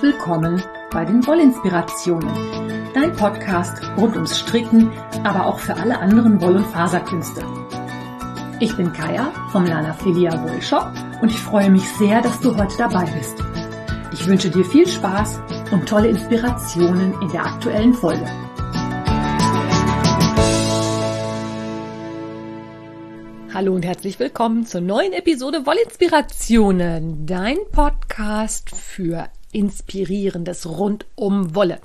herzlich willkommen bei den Wollinspirationen, dein Podcast rund ums Stricken, aber auch für alle anderen Woll- und Faserkünste. Ich bin Kaya vom Lana Filia Wollshop und ich freue mich sehr, dass du heute dabei bist. Ich wünsche dir viel Spaß und tolle Inspirationen in der aktuellen Folge. Hallo und herzlich willkommen zur neuen Episode Wollinspirationen, dein Podcast für inspirierendes rund um Wolle.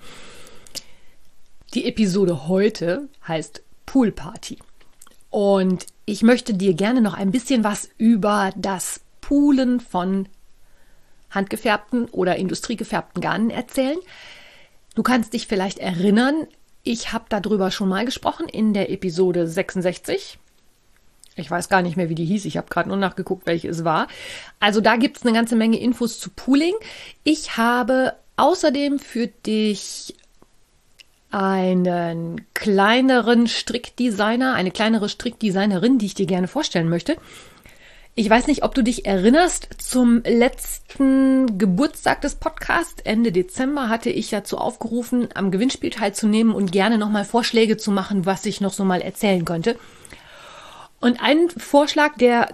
Die Episode heute heißt Pool Party. Und ich möchte dir gerne noch ein bisschen was über das Poolen von handgefärbten oder industriegefärbten Garnen erzählen. Du kannst dich vielleicht erinnern, ich habe darüber schon mal gesprochen in der Episode 66. Ich weiß gar nicht mehr, wie die hieß. Ich habe gerade nur nachgeguckt, welche es war. Also da gibt es eine ganze Menge Infos zu Pooling. Ich habe außerdem für dich einen kleineren Strickdesigner, eine kleinere Strickdesignerin, die ich dir gerne vorstellen möchte. Ich weiß nicht, ob du dich erinnerst, zum letzten Geburtstag des Podcasts, Ende Dezember, hatte ich dazu aufgerufen, am Gewinnspiel teilzunehmen und gerne nochmal Vorschläge zu machen, was ich noch so mal erzählen könnte. Und ein Vorschlag, der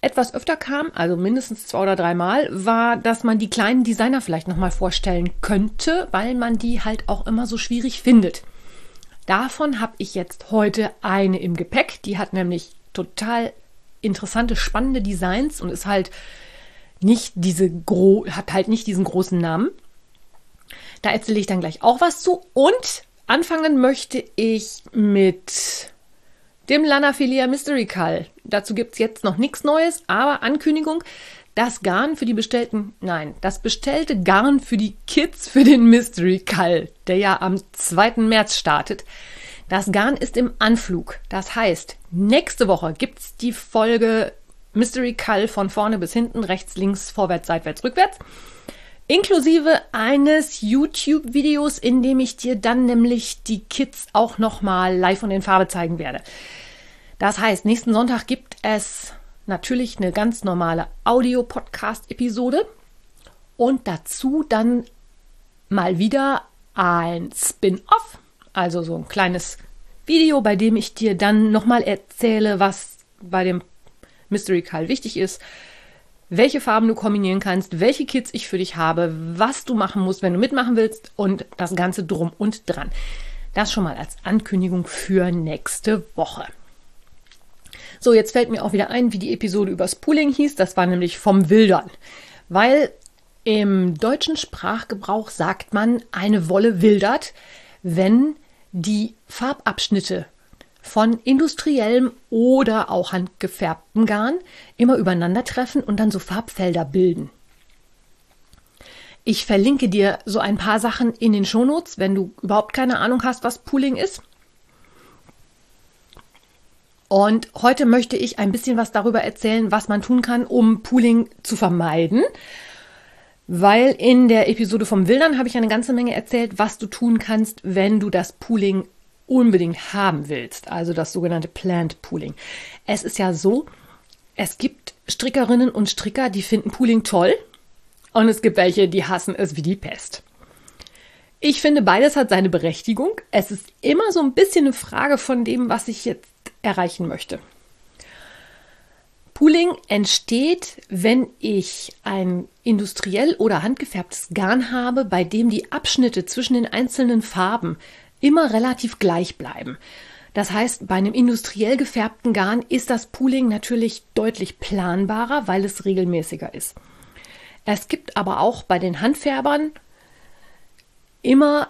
etwas öfter kam, also mindestens zwei oder dreimal, war, dass man die kleinen Designer vielleicht nochmal vorstellen könnte, weil man die halt auch immer so schwierig findet. Davon habe ich jetzt heute eine im Gepäck. Die hat nämlich total interessante, spannende Designs und ist halt nicht diese gro hat halt nicht diesen großen Namen. Da erzähle ich dann gleich auch was zu. Und anfangen möchte ich mit dem Lanafilia Mystery Call. Dazu gibt es jetzt noch nichts Neues, aber Ankündigung, das Garn für die bestellten, nein, das bestellte Garn für die Kids für den Mystery Call, der ja am 2. März startet. Das Garn ist im Anflug. Das heißt, nächste Woche gibt es die Folge Mystery Call von vorne bis hinten, rechts, links, vorwärts, seitwärts, rückwärts. Inklusive eines YouTube-Videos, in dem ich dir dann nämlich die Kids auch nochmal live und in Farbe zeigen werde. Das heißt, nächsten Sonntag gibt es natürlich eine ganz normale Audio-Podcast-Episode und dazu dann mal wieder ein Spin-off, also so ein kleines Video, bei dem ich dir dann nochmal erzähle, was bei dem Mystery Call wichtig ist, welche Farben du kombinieren kannst, welche Kits ich für dich habe, was du machen musst, wenn du mitmachen willst und das Ganze drum und dran. Das schon mal als Ankündigung für nächste Woche. So, jetzt fällt mir auch wieder ein, wie die Episode übers Pooling hieß. Das war nämlich vom Wildern. Weil im deutschen Sprachgebrauch sagt man, eine Wolle wildert, wenn die Farbabschnitte von industriellem oder auch handgefärbtem Garn immer übereinander treffen und dann so Farbfelder bilden. Ich verlinke dir so ein paar Sachen in den Shownotes, wenn du überhaupt keine Ahnung hast, was Pooling ist. Und heute möchte ich ein bisschen was darüber erzählen, was man tun kann, um Pooling zu vermeiden. Weil in der Episode vom Wildern habe ich eine ganze Menge erzählt, was du tun kannst, wenn du das Pooling unbedingt haben willst, also das sogenannte Plant Pooling. Es ist ja so, es gibt Strickerinnen und Stricker, die finden Pooling toll und es gibt welche, die hassen es wie die Pest. Ich finde, beides hat seine Berechtigung. Es ist immer so ein bisschen eine Frage von dem, was ich jetzt erreichen möchte. Pooling entsteht, wenn ich ein industriell oder handgefärbtes Garn habe, bei dem die Abschnitte zwischen den einzelnen Farben immer relativ gleich bleiben. Das heißt, bei einem industriell gefärbten Garn ist das Pooling natürlich deutlich planbarer, weil es regelmäßiger ist. Es gibt aber auch bei den Handfärbern immer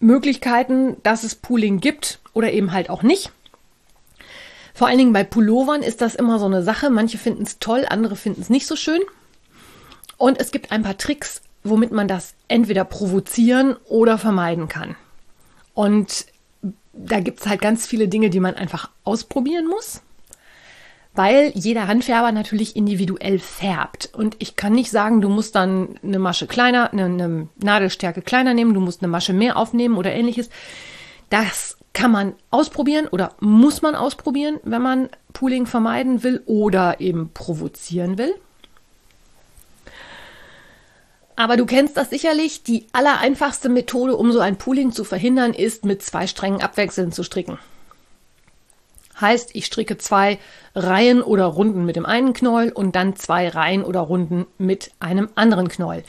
Möglichkeiten, dass es Pooling gibt oder eben halt auch nicht. Vor allen Dingen bei Pullovern ist das immer so eine Sache. Manche finden es toll, andere finden es nicht so schön. Und es gibt ein paar Tricks, womit man das entweder provozieren oder vermeiden kann. Und da gibt es halt ganz viele Dinge, die man einfach ausprobieren muss, weil jeder Handfärber natürlich individuell färbt. Und ich kann nicht sagen, du musst dann eine Masche kleiner, eine, eine Nadelstärke kleiner nehmen, du musst eine Masche mehr aufnehmen oder ähnliches. Das kann man ausprobieren oder muss man ausprobieren, wenn man Pooling vermeiden will oder eben provozieren will. Aber du kennst das sicherlich. Die allereinfachste Methode, um so ein Pooling zu verhindern, ist mit zwei Strängen abwechselnd zu stricken. Heißt, ich stricke zwei Reihen oder Runden mit dem einen Knäuel und dann zwei Reihen oder Runden mit einem anderen Knäuel.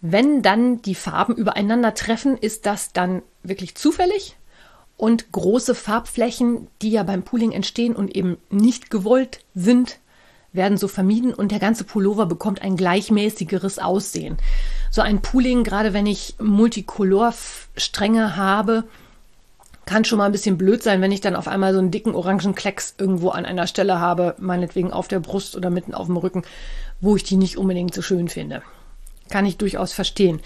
Wenn dann die Farben übereinander treffen, ist das dann wirklich zufällig und große Farbflächen, die ja beim Pooling entstehen und eben nicht gewollt sind, werden so vermieden und der ganze Pullover bekommt ein gleichmäßigeres Aussehen. So ein Pooling, gerade wenn ich Multicolor-Stränge habe, kann schon mal ein bisschen blöd sein, wenn ich dann auf einmal so einen dicken orangen Klecks irgendwo an einer Stelle habe, meinetwegen auf der Brust oder mitten auf dem Rücken, wo ich die nicht unbedingt so schön finde. Kann ich durchaus verstehen.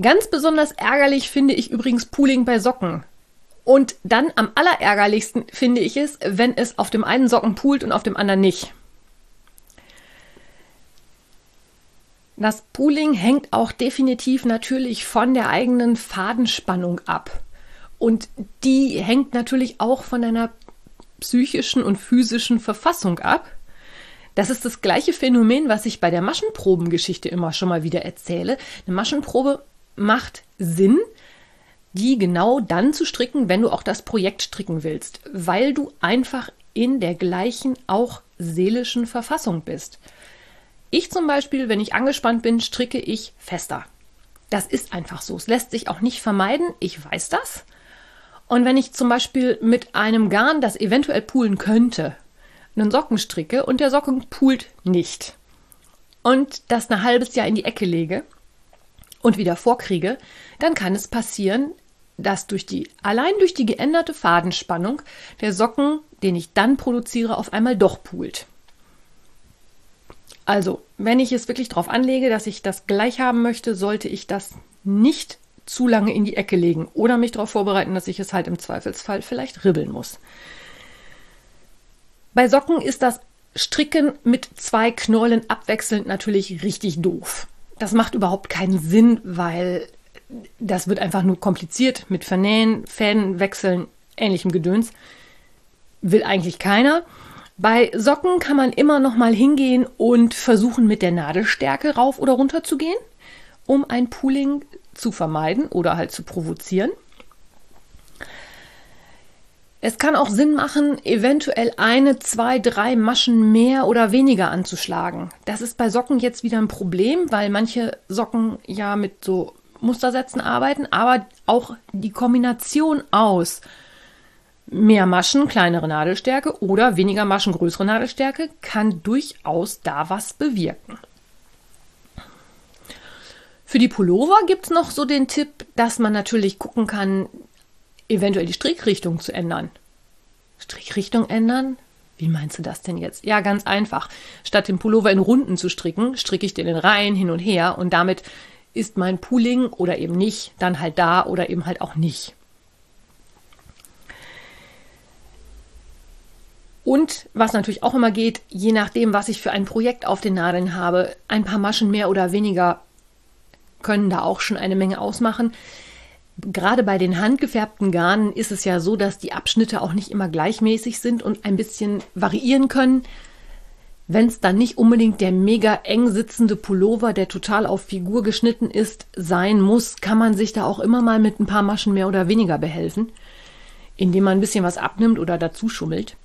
Ganz besonders ärgerlich finde ich übrigens Pooling bei Socken. Und dann am allerärgerlichsten finde ich es, wenn es auf dem einen Socken poolt und auf dem anderen nicht. Das Pooling hängt auch definitiv natürlich von der eigenen Fadenspannung ab. Und die hängt natürlich auch von deiner psychischen und physischen Verfassung ab. Das ist das gleiche Phänomen, was ich bei der Maschenprobengeschichte immer schon mal wieder erzähle. Eine Maschenprobe macht Sinn, die genau dann zu stricken, wenn du auch das Projekt stricken willst, weil du einfach in der gleichen auch seelischen Verfassung bist. Ich zum Beispiel, wenn ich angespannt bin, stricke ich fester. Das ist einfach so. Es lässt sich auch nicht vermeiden. Ich weiß das. Und wenn ich zum Beispiel mit einem Garn, das eventuell poolen könnte, einen Socken stricke und der Socken poolt nicht und das ein halbes Jahr in die Ecke lege und wieder vorkriege, dann kann es passieren, dass durch die, allein durch die geänderte Fadenspannung der Socken, den ich dann produziere, auf einmal doch poolt. Also, wenn ich es wirklich darauf anlege, dass ich das gleich haben möchte, sollte ich das nicht zu lange in die Ecke legen oder mich darauf vorbereiten, dass ich es halt im Zweifelsfall vielleicht ribbeln muss. Bei Socken ist das Stricken mit zwei Knäulen abwechselnd natürlich richtig doof. Das macht überhaupt keinen Sinn, weil das wird einfach nur kompliziert mit Vernähen, Fäden wechseln, ähnlichem Gedöns. Will eigentlich keiner. Bei Socken kann man immer noch mal hingehen und versuchen, mit der Nadelstärke rauf oder runter zu gehen, um ein Pooling zu vermeiden oder halt zu provozieren. Es kann auch Sinn machen, eventuell eine, zwei, drei Maschen mehr oder weniger anzuschlagen. Das ist bei Socken jetzt wieder ein Problem, weil manche Socken ja mit so Mustersätzen arbeiten, aber auch die Kombination aus mehr Maschen, kleinere Nadelstärke oder weniger Maschen, größere Nadelstärke kann durchaus da was bewirken. Für die Pullover gibt es noch so den Tipp, dass man natürlich gucken kann, eventuell die Strickrichtung zu ändern. Strickrichtung ändern? Wie meinst du das denn jetzt? Ja, ganz einfach. Statt den Pullover in Runden zu stricken, stricke ich den in Reihen hin und her und damit ist mein Pooling oder eben nicht dann halt da oder eben halt auch nicht. Und was natürlich auch immer geht, je nachdem, was ich für ein Projekt auf den Nadeln habe, ein paar Maschen mehr oder weniger können da auch schon eine Menge ausmachen. Gerade bei den handgefärbten Garnen ist es ja so, dass die Abschnitte auch nicht immer gleichmäßig sind und ein bisschen variieren können. Wenn es dann nicht unbedingt der mega eng sitzende Pullover, der total auf Figur geschnitten ist, sein muss, kann man sich da auch immer mal mit ein paar Maschen mehr oder weniger behelfen, indem man ein bisschen was abnimmt oder dazu schummelt.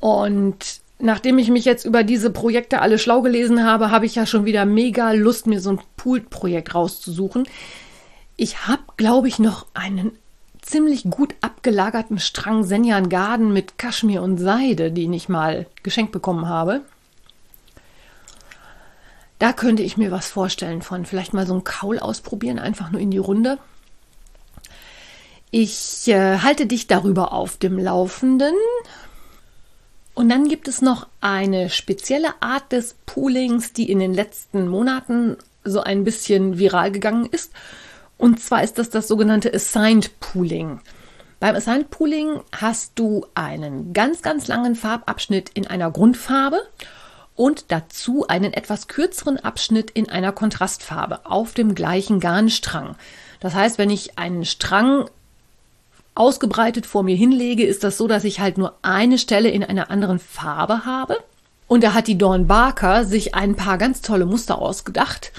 Und nachdem ich mich jetzt über diese Projekte alle schlau gelesen habe, habe ich ja schon wieder mega Lust, mir so ein Pool-Projekt rauszusuchen. Ich habe, glaube ich, noch einen ziemlich gut abgelagerten Strang Senjan Garden mit Kaschmir und Seide, den ich mal geschenkt bekommen habe. Da könnte ich mir was vorstellen von. Vielleicht mal so ein Kaul ausprobieren, einfach nur in die Runde. Ich äh, halte dich darüber auf dem Laufenden. Und dann gibt es noch eine spezielle Art des Poolings, die in den letzten Monaten so ein bisschen viral gegangen ist. Und zwar ist das das sogenannte Assigned Pooling. Beim Assigned Pooling hast du einen ganz, ganz langen Farbabschnitt in einer Grundfarbe und dazu einen etwas kürzeren Abschnitt in einer Kontrastfarbe auf dem gleichen Garnstrang. Das heißt, wenn ich einen Strang ausgebreitet vor mir hinlege, ist das so, dass ich halt nur eine Stelle in einer anderen Farbe habe Und da hat die Dawn Barker sich ein paar ganz tolle Muster ausgedacht.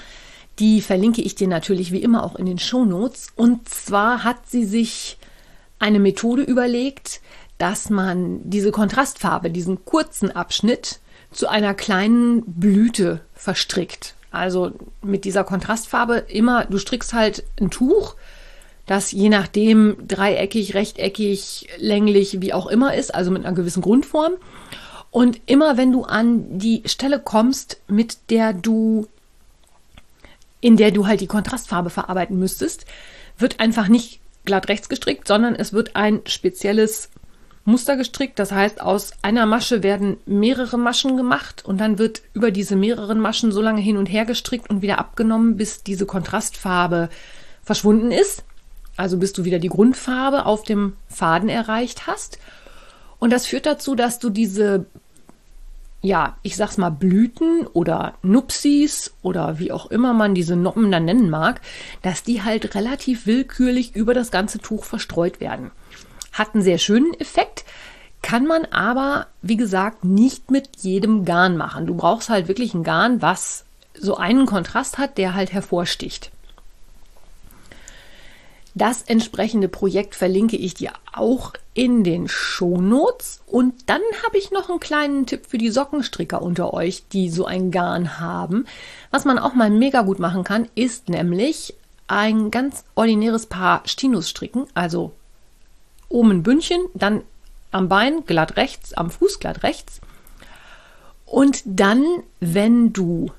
Die verlinke ich dir natürlich wie immer auch in den Shownotes. Und zwar hat sie sich eine Methode überlegt, dass man diese Kontrastfarbe, diesen kurzen Abschnitt zu einer kleinen Blüte verstrickt. Also mit dieser Kontrastfarbe immer, du strickst halt ein Tuch, das je nachdem dreieckig, rechteckig, länglich, wie auch immer ist, also mit einer gewissen Grundform. Und immer wenn du an die Stelle kommst, mit der du, in der du halt die Kontrastfarbe verarbeiten müsstest, wird einfach nicht glatt rechts gestrickt, sondern es wird ein spezielles Muster gestrickt. Das heißt, aus einer Masche werden mehrere Maschen gemacht und dann wird über diese mehreren Maschen so lange hin und her gestrickt und wieder abgenommen, bis diese Kontrastfarbe verschwunden ist. Also bis du wieder die Grundfarbe auf dem Faden erreicht hast. Und das führt dazu, dass du diese, ja, ich sag's mal, Blüten oder Nupsis oder wie auch immer man diese Noppen dann nennen mag, dass die halt relativ willkürlich über das ganze Tuch verstreut werden. Hat einen sehr schönen Effekt, kann man aber, wie gesagt, nicht mit jedem Garn machen. Du brauchst halt wirklich ein Garn, was so einen Kontrast hat, der halt hervorsticht. Das entsprechende Projekt verlinke ich dir auch in den Shownotes. Und dann habe ich noch einen kleinen Tipp für die Sockenstricker unter euch, die so ein Garn haben. Was man auch mal mega gut machen kann, ist nämlich ein ganz ordinäres Paar Stinus stricken, also oben ein Bündchen, dann am Bein glatt rechts, am Fuß glatt rechts. Und dann, wenn du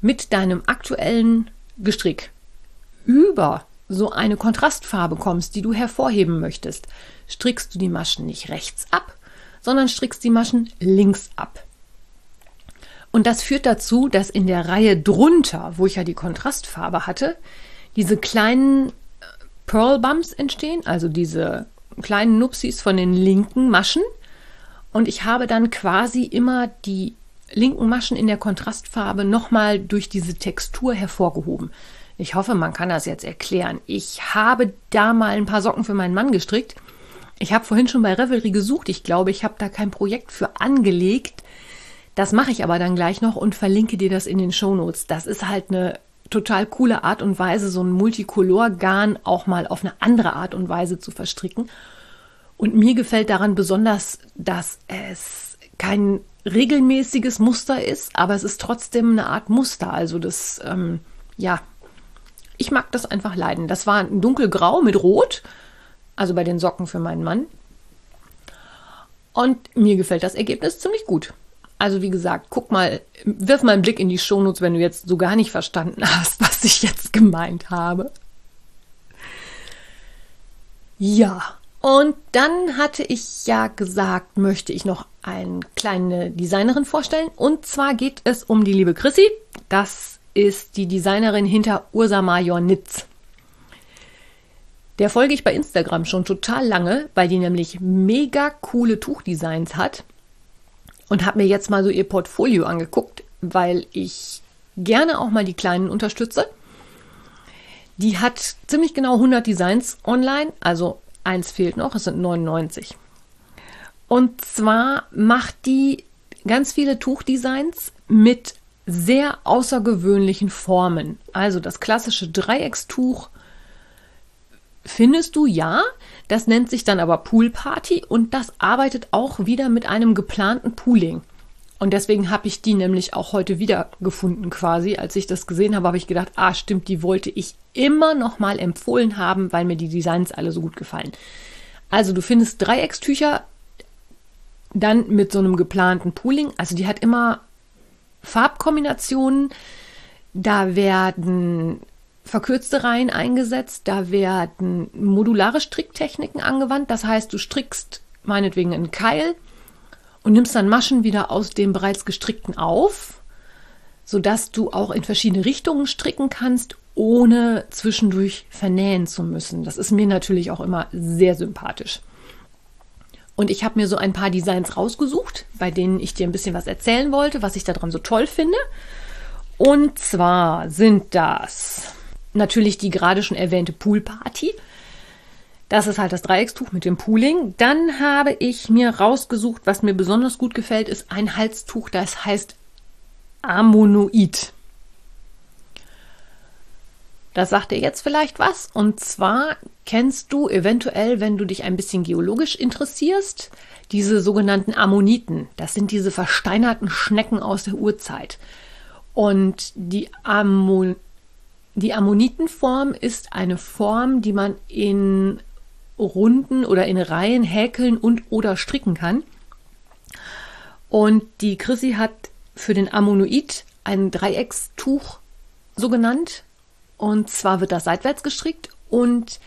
mit deinem aktuellen Gestrick über so eine Kontrastfarbe kommst, die du hervorheben möchtest, strickst du die Maschen nicht rechts ab, sondern strickst die Maschen links ab. Und das führt dazu, dass in der Reihe drunter, wo ich ja die Kontrastfarbe hatte, diese kleinen äh, Pearl Bumps entstehen, also diese kleinen Nupsis von den linken Maschen und ich habe dann quasi immer die linken Maschen in der Kontrastfarbe nochmal durch diese Textur hervorgehoben. Ich hoffe, man kann das jetzt erklären. Ich habe da mal ein paar Socken für meinen Mann gestrickt. Ich habe vorhin schon bei Revelry gesucht. Ich glaube, ich habe da kein Projekt für angelegt. Das mache ich aber dann gleich noch und verlinke dir das in den Shownotes. Das ist halt eine total coole Art und Weise, so ein Multicolor-Garn auch mal auf eine andere Art und Weise zu verstricken. Und mir gefällt daran besonders, dass es kein regelmäßiges Muster ist, aber es ist trotzdem eine Art Muster. Also das, ähm, ja, ich mag das einfach leiden. Das war ein dunkelgrau mit Rot, also bei den Socken für meinen Mann. Und mir gefällt das Ergebnis ziemlich gut. Also wie gesagt, guck mal, wirf mal einen Blick in die Shownotes, wenn du jetzt so gar nicht verstanden hast, was ich jetzt gemeint habe. Ja, und dann hatte ich ja gesagt, möchte ich noch eine kleine Designerin vorstellen. Und zwar geht es um die liebe Chrissy. Das ist die Designerin hinter Ursa Major Nitz. Der folge ich bei Instagram schon total lange, weil die nämlich mega coole Tuchdesigns hat. Und habe mir jetzt mal so ihr Portfolio angeguckt, weil ich gerne auch mal die Kleinen unterstütze. Die hat ziemlich genau 100 Designs online, also Eins fehlt noch, es sind 99. Und zwar macht die ganz viele Tuchdesigns mit sehr außergewöhnlichen Formen. Also das klassische Dreieckstuch findest du ja, das nennt sich dann aber Pool Party und das arbeitet auch wieder mit einem geplanten Pooling. Und deswegen habe ich die nämlich auch heute wieder gefunden quasi. Als ich das gesehen habe, habe ich gedacht, ah stimmt, die wollte ich immer noch mal empfohlen haben, weil mir die Designs alle so gut gefallen. Also du findest Dreieckstücher dann mit so einem geplanten Pooling. Also die hat immer Farbkombinationen. Da werden verkürzte Reihen eingesetzt. Da werden modulare Stricktechniken angewandt. Das heißt, du strickst meinetwegen einen Keil und nimmst dann Maschen wieder aus dem bereits gestrickten auf, sodass du auch in verschiedene Richtungen stricken kannst, ohne zwischendurch vernähen zu müssen. Das ist mir natürlich auch immer sehr sympathisch. Und ich habe mir so ein paar Designs rausgesucht, bei denen ich dir ein bisschen was erzählen wollte, was ich daran so toll finde. Und zwar sind das natürlich die gerade schon erwähnte Poolparty. Das ist halt das Dreieckstuch mit dem Pooling. Dann habe ich mir rausgesucht, was mir besonders gut gefällt, ist ein Halstuch, das heißt Ammonoid. Das sagt dir jetzt vielleicht was. Und zwar kennst du eventuell, wenn du dich ein bisschen geologisch interessierst, diese sogenannten Ammoniten. Das sind diese versteinerten Schnecken aus der Urzeit. Und die, Ammon die Ammonitenform ist eine Form, die man in Runden oder in Reihen häkeln und oder stricken kann. Und die Chrissy hat für den Ammonoid ein Dreieckstuch so genannt. Und zwar wird das seitwärts gestrickt und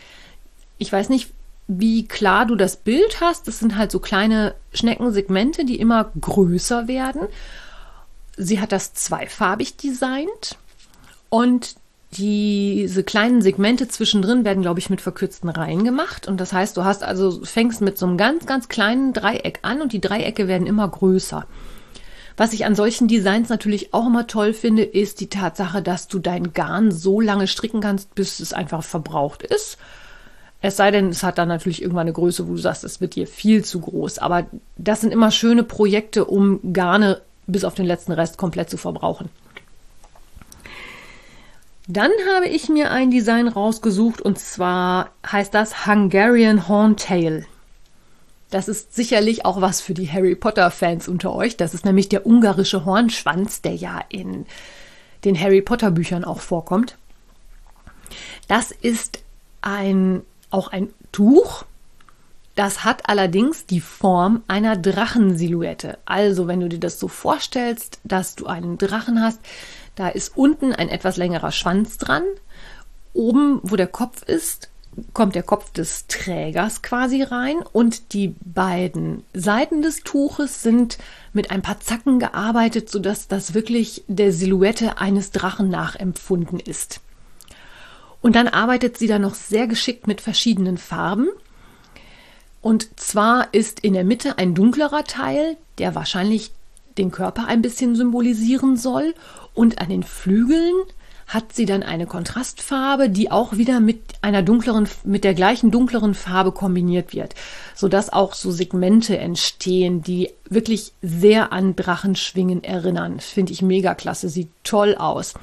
ich weiß nicht, wie klar du das Bild hast. Das sind halt so kleine Schneckensegmente, die immer größer werden. Sie hat das zweifarbig designt und diese kleinen Segmente zwischendrin werden, glaube ich, mit verkürzten Reihen gemacht. Und das heißt, du hast also, fängst mit so einem ganz, ganz kleinen Dreieck an und die Dreiecke werden immer größer. Was ich an solchen Designs natürlich auch immer toll finde, ist die Tatsache, dass du dein Garn so lange stricken kannst, bis es einfach verbraucht ist. Es sei denn, es hat dann natürlich irgendwann eine Größe, wo du sagst, es wird dir viel zu groß. Aber das sind immer schöne Projekte, um Garne bis auf den letzten Rest komplett zu verbrauchen. Dann habe ich mir ein Design rausgesucht und zwar heißt das Hungarian Horntail. Das ist sicherlich auch was für die Harry Potter Fans unter euch. Das ist nämlich der ungarische Hornschwanz, der ja in den Harry Potter Büchern auch vorkommt. Das ist ein, auch ein Tuch. Das hat allerdings die Form einer Drachensilhouette. Also, wenn du dir das so vorstellst, dass du einen Drachen hast, da ist unten ein etwas längerer Schwanz dran. Oben, wo der Kopf ist, kommt der Kopf des Trägers quasi rein und die beiden Seiten des Tuches sind mit ein paar Zacken gearbeitet, sodass das wirklich der Silhouette eines Drachen nachempfunden ist. Und dann arbeitet sie da noch sehr geschickt mit verschiedenen Farben. Und zwar ist in der Mitte ein dunklerer Teil, der wahrscheinlich den Körper ein bisschen symbolisieren soll. Und an den Flügeln hat sie dann eine Kontrastfarbe, die auch wieder mit einer dunkleren, mit der gleichen dunkleren Farbe kombiniert wird, sodass auch so Segmente entstehen, die wirklich sehr an Drachenschwingen erinnern. Finde ich mega klasse, sieht toll aus.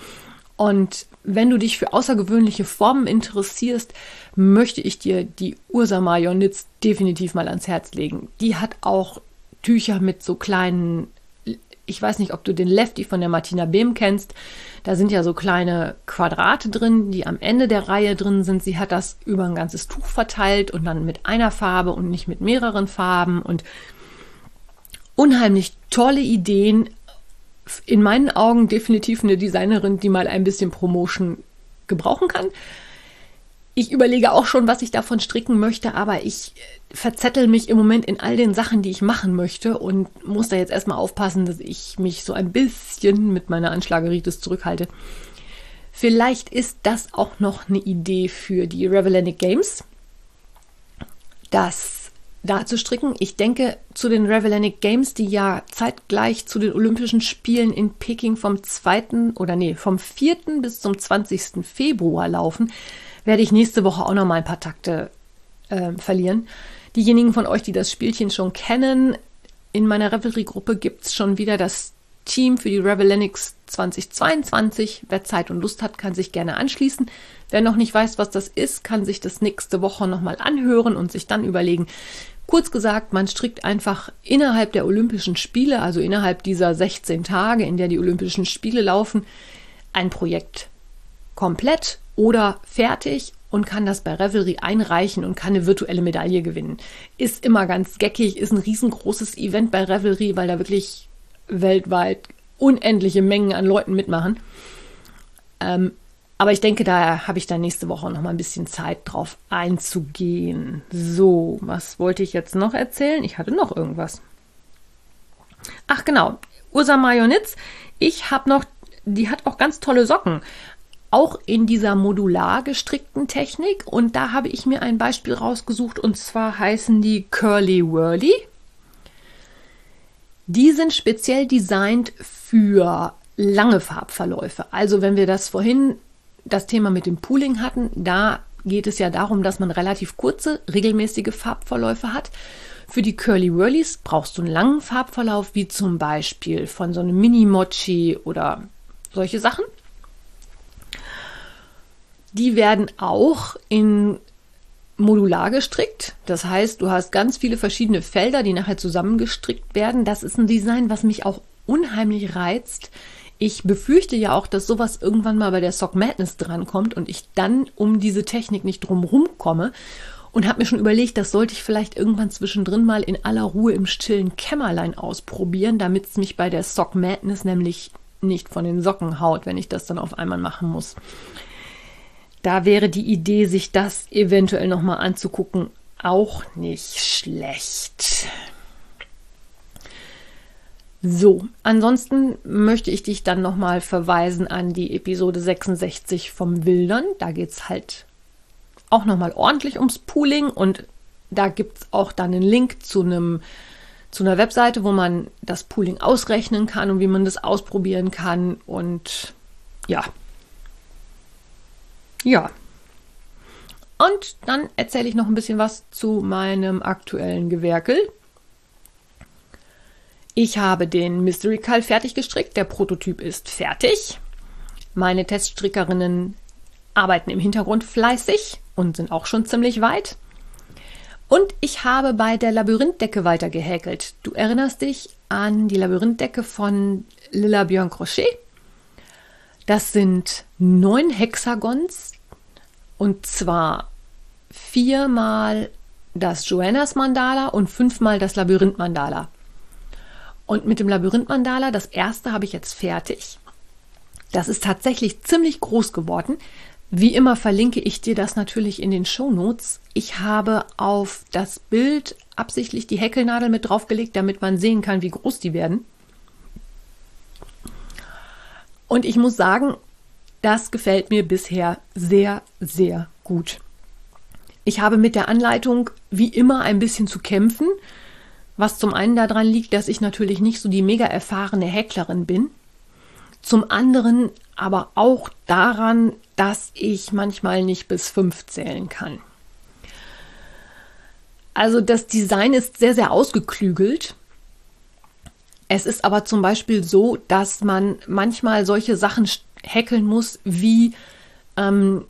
Und wenn du dich für außergewöhnliche Formen interessierst, möchte ich dir die Ursa Marionitz definitiv mal ans Herz legen. Die hat auch Tücher mit so kleinen ich weiß nicht, ob du den Lefty von der Martina Behm kennst. Da sind ja so kleine Quadrate drin, die am Ende der Reihe drin sind. Sie hat das über ein ganzes Tuch verteilt und dann mit einer Farbe und nicht mit mehreren Farben und unheimlich tolle Ideen. In meinen Augen definitiv eine Designerin, die mal ein bisschen Promotion gebrauchen kann. Ich überlege auch schon, was ich davon stricken möchte, aber ich verzettel mich im Moment in all den Sachen, die ich machen möchte und muss da jetzt erstmal aufpassen, dass ich mich so ein bisschen mit meiner Anschlageritis zurückhalte. Vielleicht ist das auch noch eine Idee für die Revelanic Games, das da zu stricken. Ich denke, zu den Revelanic Games, die ja zeitgleich zu den Olympischen Spielen in Peking vom 2. oder nee, vom 4. bis zum 20. Februar laufen, werde ich nächste Woche auch noch mal ein paar Takte äh, verlieren. Diejenigen von euch, die das Spielchen schon kennen, in meiner Revelry-Gruppe gibt es schon wieder das Team für die Revelenix 2022. Wer Zeit und Lust hat, kann sich gerne anschließen. Wer noch nicht weiß, was das ist, kann sich das nächste Woche nochmal anhören und sich dann überlegen. Kurz gesagt, man strickt einfach innerhalb der Olympischen Spiele, also innerhalb dieser 16 Tage, in der die Olympischen Spiele laufen, ein Projekt komplett oder fertig und kann das bei Revelry einreichen und kann eine virtuelle Medaille gewinnen. Ist immer ganz geckig, ist ein riesengroßes Event bei Revelry, weil da wirklich weltweit unendliche Mengen an Leuten mitmachen. Ähm, aber ich denke, da habe ich dann nächste Woche noch mal ein bisschen Zeit drauf einzugehen. So, was wollte ich jetzt noch erzählen? Ich hatte noch irgendwas. Ach genau, Ursa Marionitz. Ich habe noch, die hat auch ganz tolle Socken auch in dieser modular gestrickten Technik. Und da habe ich mir ein Beispiel rausgesucht und zwar heißen die Curly Whirly. Die sind speziell designt für lange Farbverläufe. Also wenn wir das vorhin das Thema mit dem Pooling hatten, da geht es ja darum, dass man relativ kurze, regelmäßige Farbverläufe hat. Für die Curly Whirlies brauchst du einen langen Farbverlauf, wie zum Beispiel von so einem Mini-Mochi oder solche Sachen. Die werden auch in modular gestrickt. Das heißt, du hast ganz viele verschiedene Felder, die nachher zusammengestrickt werden. Das ist ein Design, was mich auch unheimlich reizt. Ich befürchte ja auch, dass sowas irgendwann mal bei der Sock Madness drankommt und ich dann um diese Technik nicht drumherum komme und habe mir schon überlegt, das sollte ich vielleicht irgendwann zwischendrin mal in aller Ruhe im stillen Kämmerlein ausprobieren, damit es mich bei der Sock Madness nämlich nicht von den Socken haut, wenn ich das dann auf einmal machen muss. Da wäre die Idee, sich das eventuell nochmal anzugucken, auch nicht schlecht. So, ansonsten möchte ich dich dann nochmal verweisen an die Episode 66 vom Wildern. Da geht es halt auch nochmal ordentlich ums Pooling und da gibt es auch dann einen Link zu einem zu einer Webseite, wo man das Pooling ausrechnen kann und wie man das ausprobieren kann. Und ja. Ja. Und dann erzähle ich noch ein bisschen was zu meinem aktuellen Gewerkel. Ich habe den Mystery Call fertig gestrickt. Der Prototyp ist fertig. Meine Teststrickerinnen arbeiten im Hintergrund fleißig und sind auch schon ziemlich weit. Und ich habe bei der Labyrinthdecke weiter gehäkelt. Du erinnerst dich an die Labyrinthdecke von Lilla Björn Crochet? Das sind neun Hexagons und zwar viermal das Joannas Mandala und fünfmal das Labyrinth Mandala. Und mit dem Labyrinth-Mandala, das erste habe ich jetzt fertig. Das ist tatsächlich ziemlich groß geworden. Wie immer verlinke ich dir das natürlich in den Show Notes. Ich habe auf das Bild absichtlich die Häkelnadel mit draufgelegt, damit man sehen kann, wie groß die werden. Und ich muss sagen, das gefällt mir bisher sehr, sehr gut. Ich habe mit der Anleitung wie immer ein bisschen zu kämpfen, was zum einen daran liegt, dass ich natürlich nicht so die mega erfahrene Häklerin bin. Zum anderen aber auch daran, dass ich manchmal nicht bis fünf zählen kann. Also das Design ist sehr, sehr ausgeklügelt. Es ist aber zum Beispiel so, dass man manchmal solche Sachen häkeln muss, wie ähm,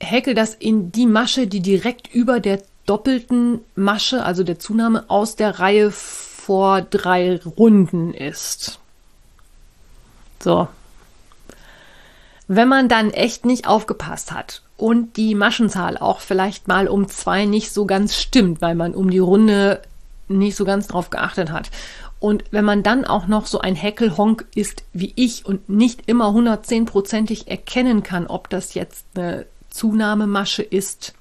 häkel das in die Masche, die direkt über der doppelten Masche, also der Zunahme, aus der Reihe vor drei Runden ist. So. Wenn man dann echt nicht aufgepasst hat und die Maschenzahl auch vielleicht mal um zwei nicht so ganz stimmt, weil man um die Runde nicht so ganz drauf geachtet hat. Und wenn man dann auch noch so ein Häkelhonk ist wie ich und nicht immer 110%ig erkennen kann, ob das jetzt eine Zunahmemasche ist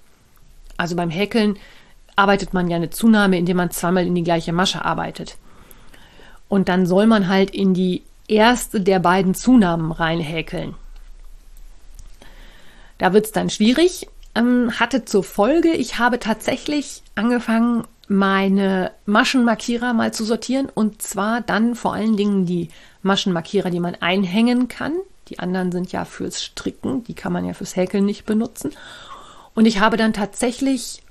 also beim Häkeln arbeitet man ja eine Zunahme, indem man zweimal in die gleiche Masche arbeitet. Und dann soll man halt in die erste der beiden Zunahmen reinhäkeln. Da wird es dann schwierig. Ähm, hatte zur Folge, ich habe tatsächlich angefangen, meine Maschenmarkierer mal zu sortieren. Und zwar dann vor allen Dingen die Maschenmarkierer, die man einhängen kann. Die anderen sind ja fürs Stricken, die kann man ja fürs Häkeln nicht benutzen. Und ich habe dann tatsächlich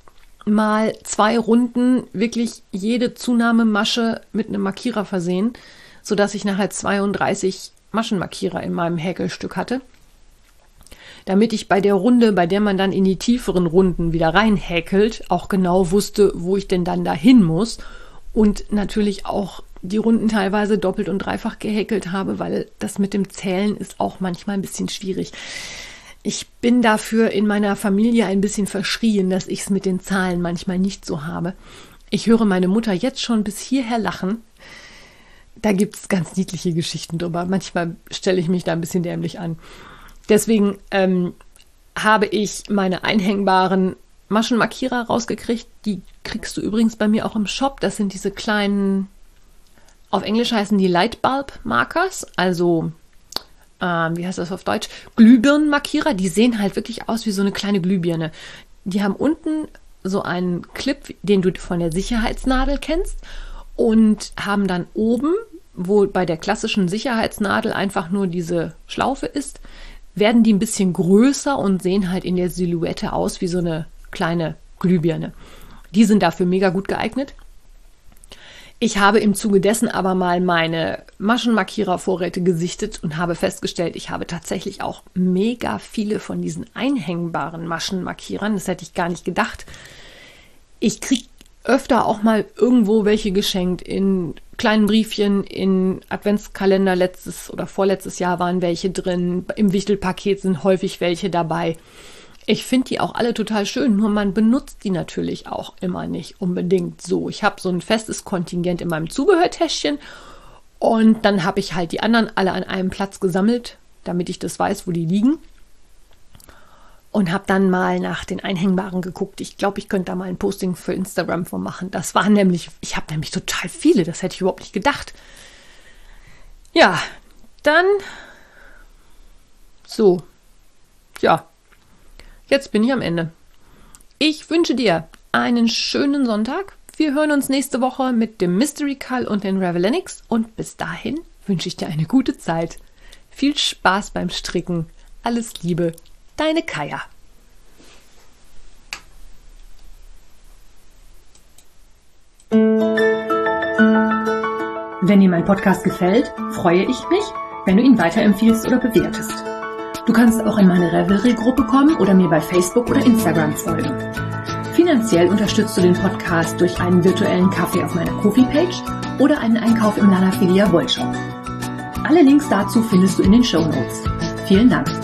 mal zwei Runden wirklich jede Zunahmemasche mit einem Markierer versehen, sodass ich nachher 32 Maschenmarkierer in meinem Häkelstück hatte. Damit ich bei der Runde, bei der man dann in die tieferen Runden wieder reinhäkelt, auch genau wusste, wo ich denn dann dahin muss. Und natürlich auch die Runden teilweise doppelt und dreifach gehäkelt habe, weil das mit dem Zählen ist auch manchmal ein bisschen schwierig. Ich bin dafür in meiner Familie ein bisschen verschrien, dass ich es mit den Zahlen manchmal nicht so habe. Ich höre meine Mutter jetzt schon bis hierher lachen. Da gibt es ganz niedliche Geschichten drüber. Manchmal stelle ich mich da ein bisschen dämlich an. Deswegen ähm, habe ich meine einhängbaren Maschenmarkierer rausgekriegt. Die kriegst du übrigens bei mir auch im Shop. Das sind diese kleinen, auf Englisch heißen die Lightbulb Markers, also ähm, wie heißt das auf Deutsch, Glühbirnenmarkierer, die sehen halt wirklich aus wie so eine kleine Glühbirne. Die haben unten so einen Clip, den du von der Sicherheitsnadel kennst und haben dann oben, wo bei der klassischen Sicherheitsnadel einfach nur diese Schlaufe ist, werden die ein bisschen größer und sehen halt in der Silhouette aus wie so eine kleine Glühbirne. Die sind dafür mega gut geeignet. Ich habe im Zuge dessen aber mal meine Maschenmarkierer-Vorräte gesichtet und habe festgestellt, ich habe tatsächlich auch mega viele von diesen einhängbaren Maschenmarkierern. Das hätte ich gar nicht gedacht. Ich kriege öfter auch mal irgendwo welche geschenkt in kleinen Briefchen, in Adventskalender letztes oder vorletztes Jahr waren welche drin. Im Wichtelpaket sind häufig welche dabei. Ich finde die auch alle total schön, nur man benutzt die natürlich auch immer nicht unbedingt so. Ich habe so ein festes Kontingent in meinem Zubehörtäschchen und dann habe ich halt die anderen alle an einem Platz gesammelt, damit ich das weiß, wo die liegen. Und habe dann mal nach den Einhängbaren geguckt. Ich glaube, ich könnte da mal ein Posting für Instagram von machen. Das waren nämlich, ich habe nämlich total viele, das hätte ich überhaupt nicht gedacht. Ja, dann so. Ja, Jetzt bin ich am Ende. Ich wünsche dir einen schönen Sonntag. Wir hören uns nächste Woche mit dem Mystery Call und den Revelenix und bis dahin wünsche ich dir eine gute Zeit. Viel Spaß beim Stricken. Alles Liebe, deine Kaya. Wenn dir mein Podcast gefällt, freue ich mich, wenn du ihn weiterempfiehlst oder bewertest. Du kannst auch in meine Revelry-Gruppe kommen oder mir bei Facebook oder Instagram folgen. Finanziell unterstützt du den Podcast durch einen virtuellen Kaffee auf meiner Kofi-Page oder einen Einkauf im Lana Filia Wollshop. Alle Links dazu findest du in den Show Notes. Vielen Dank.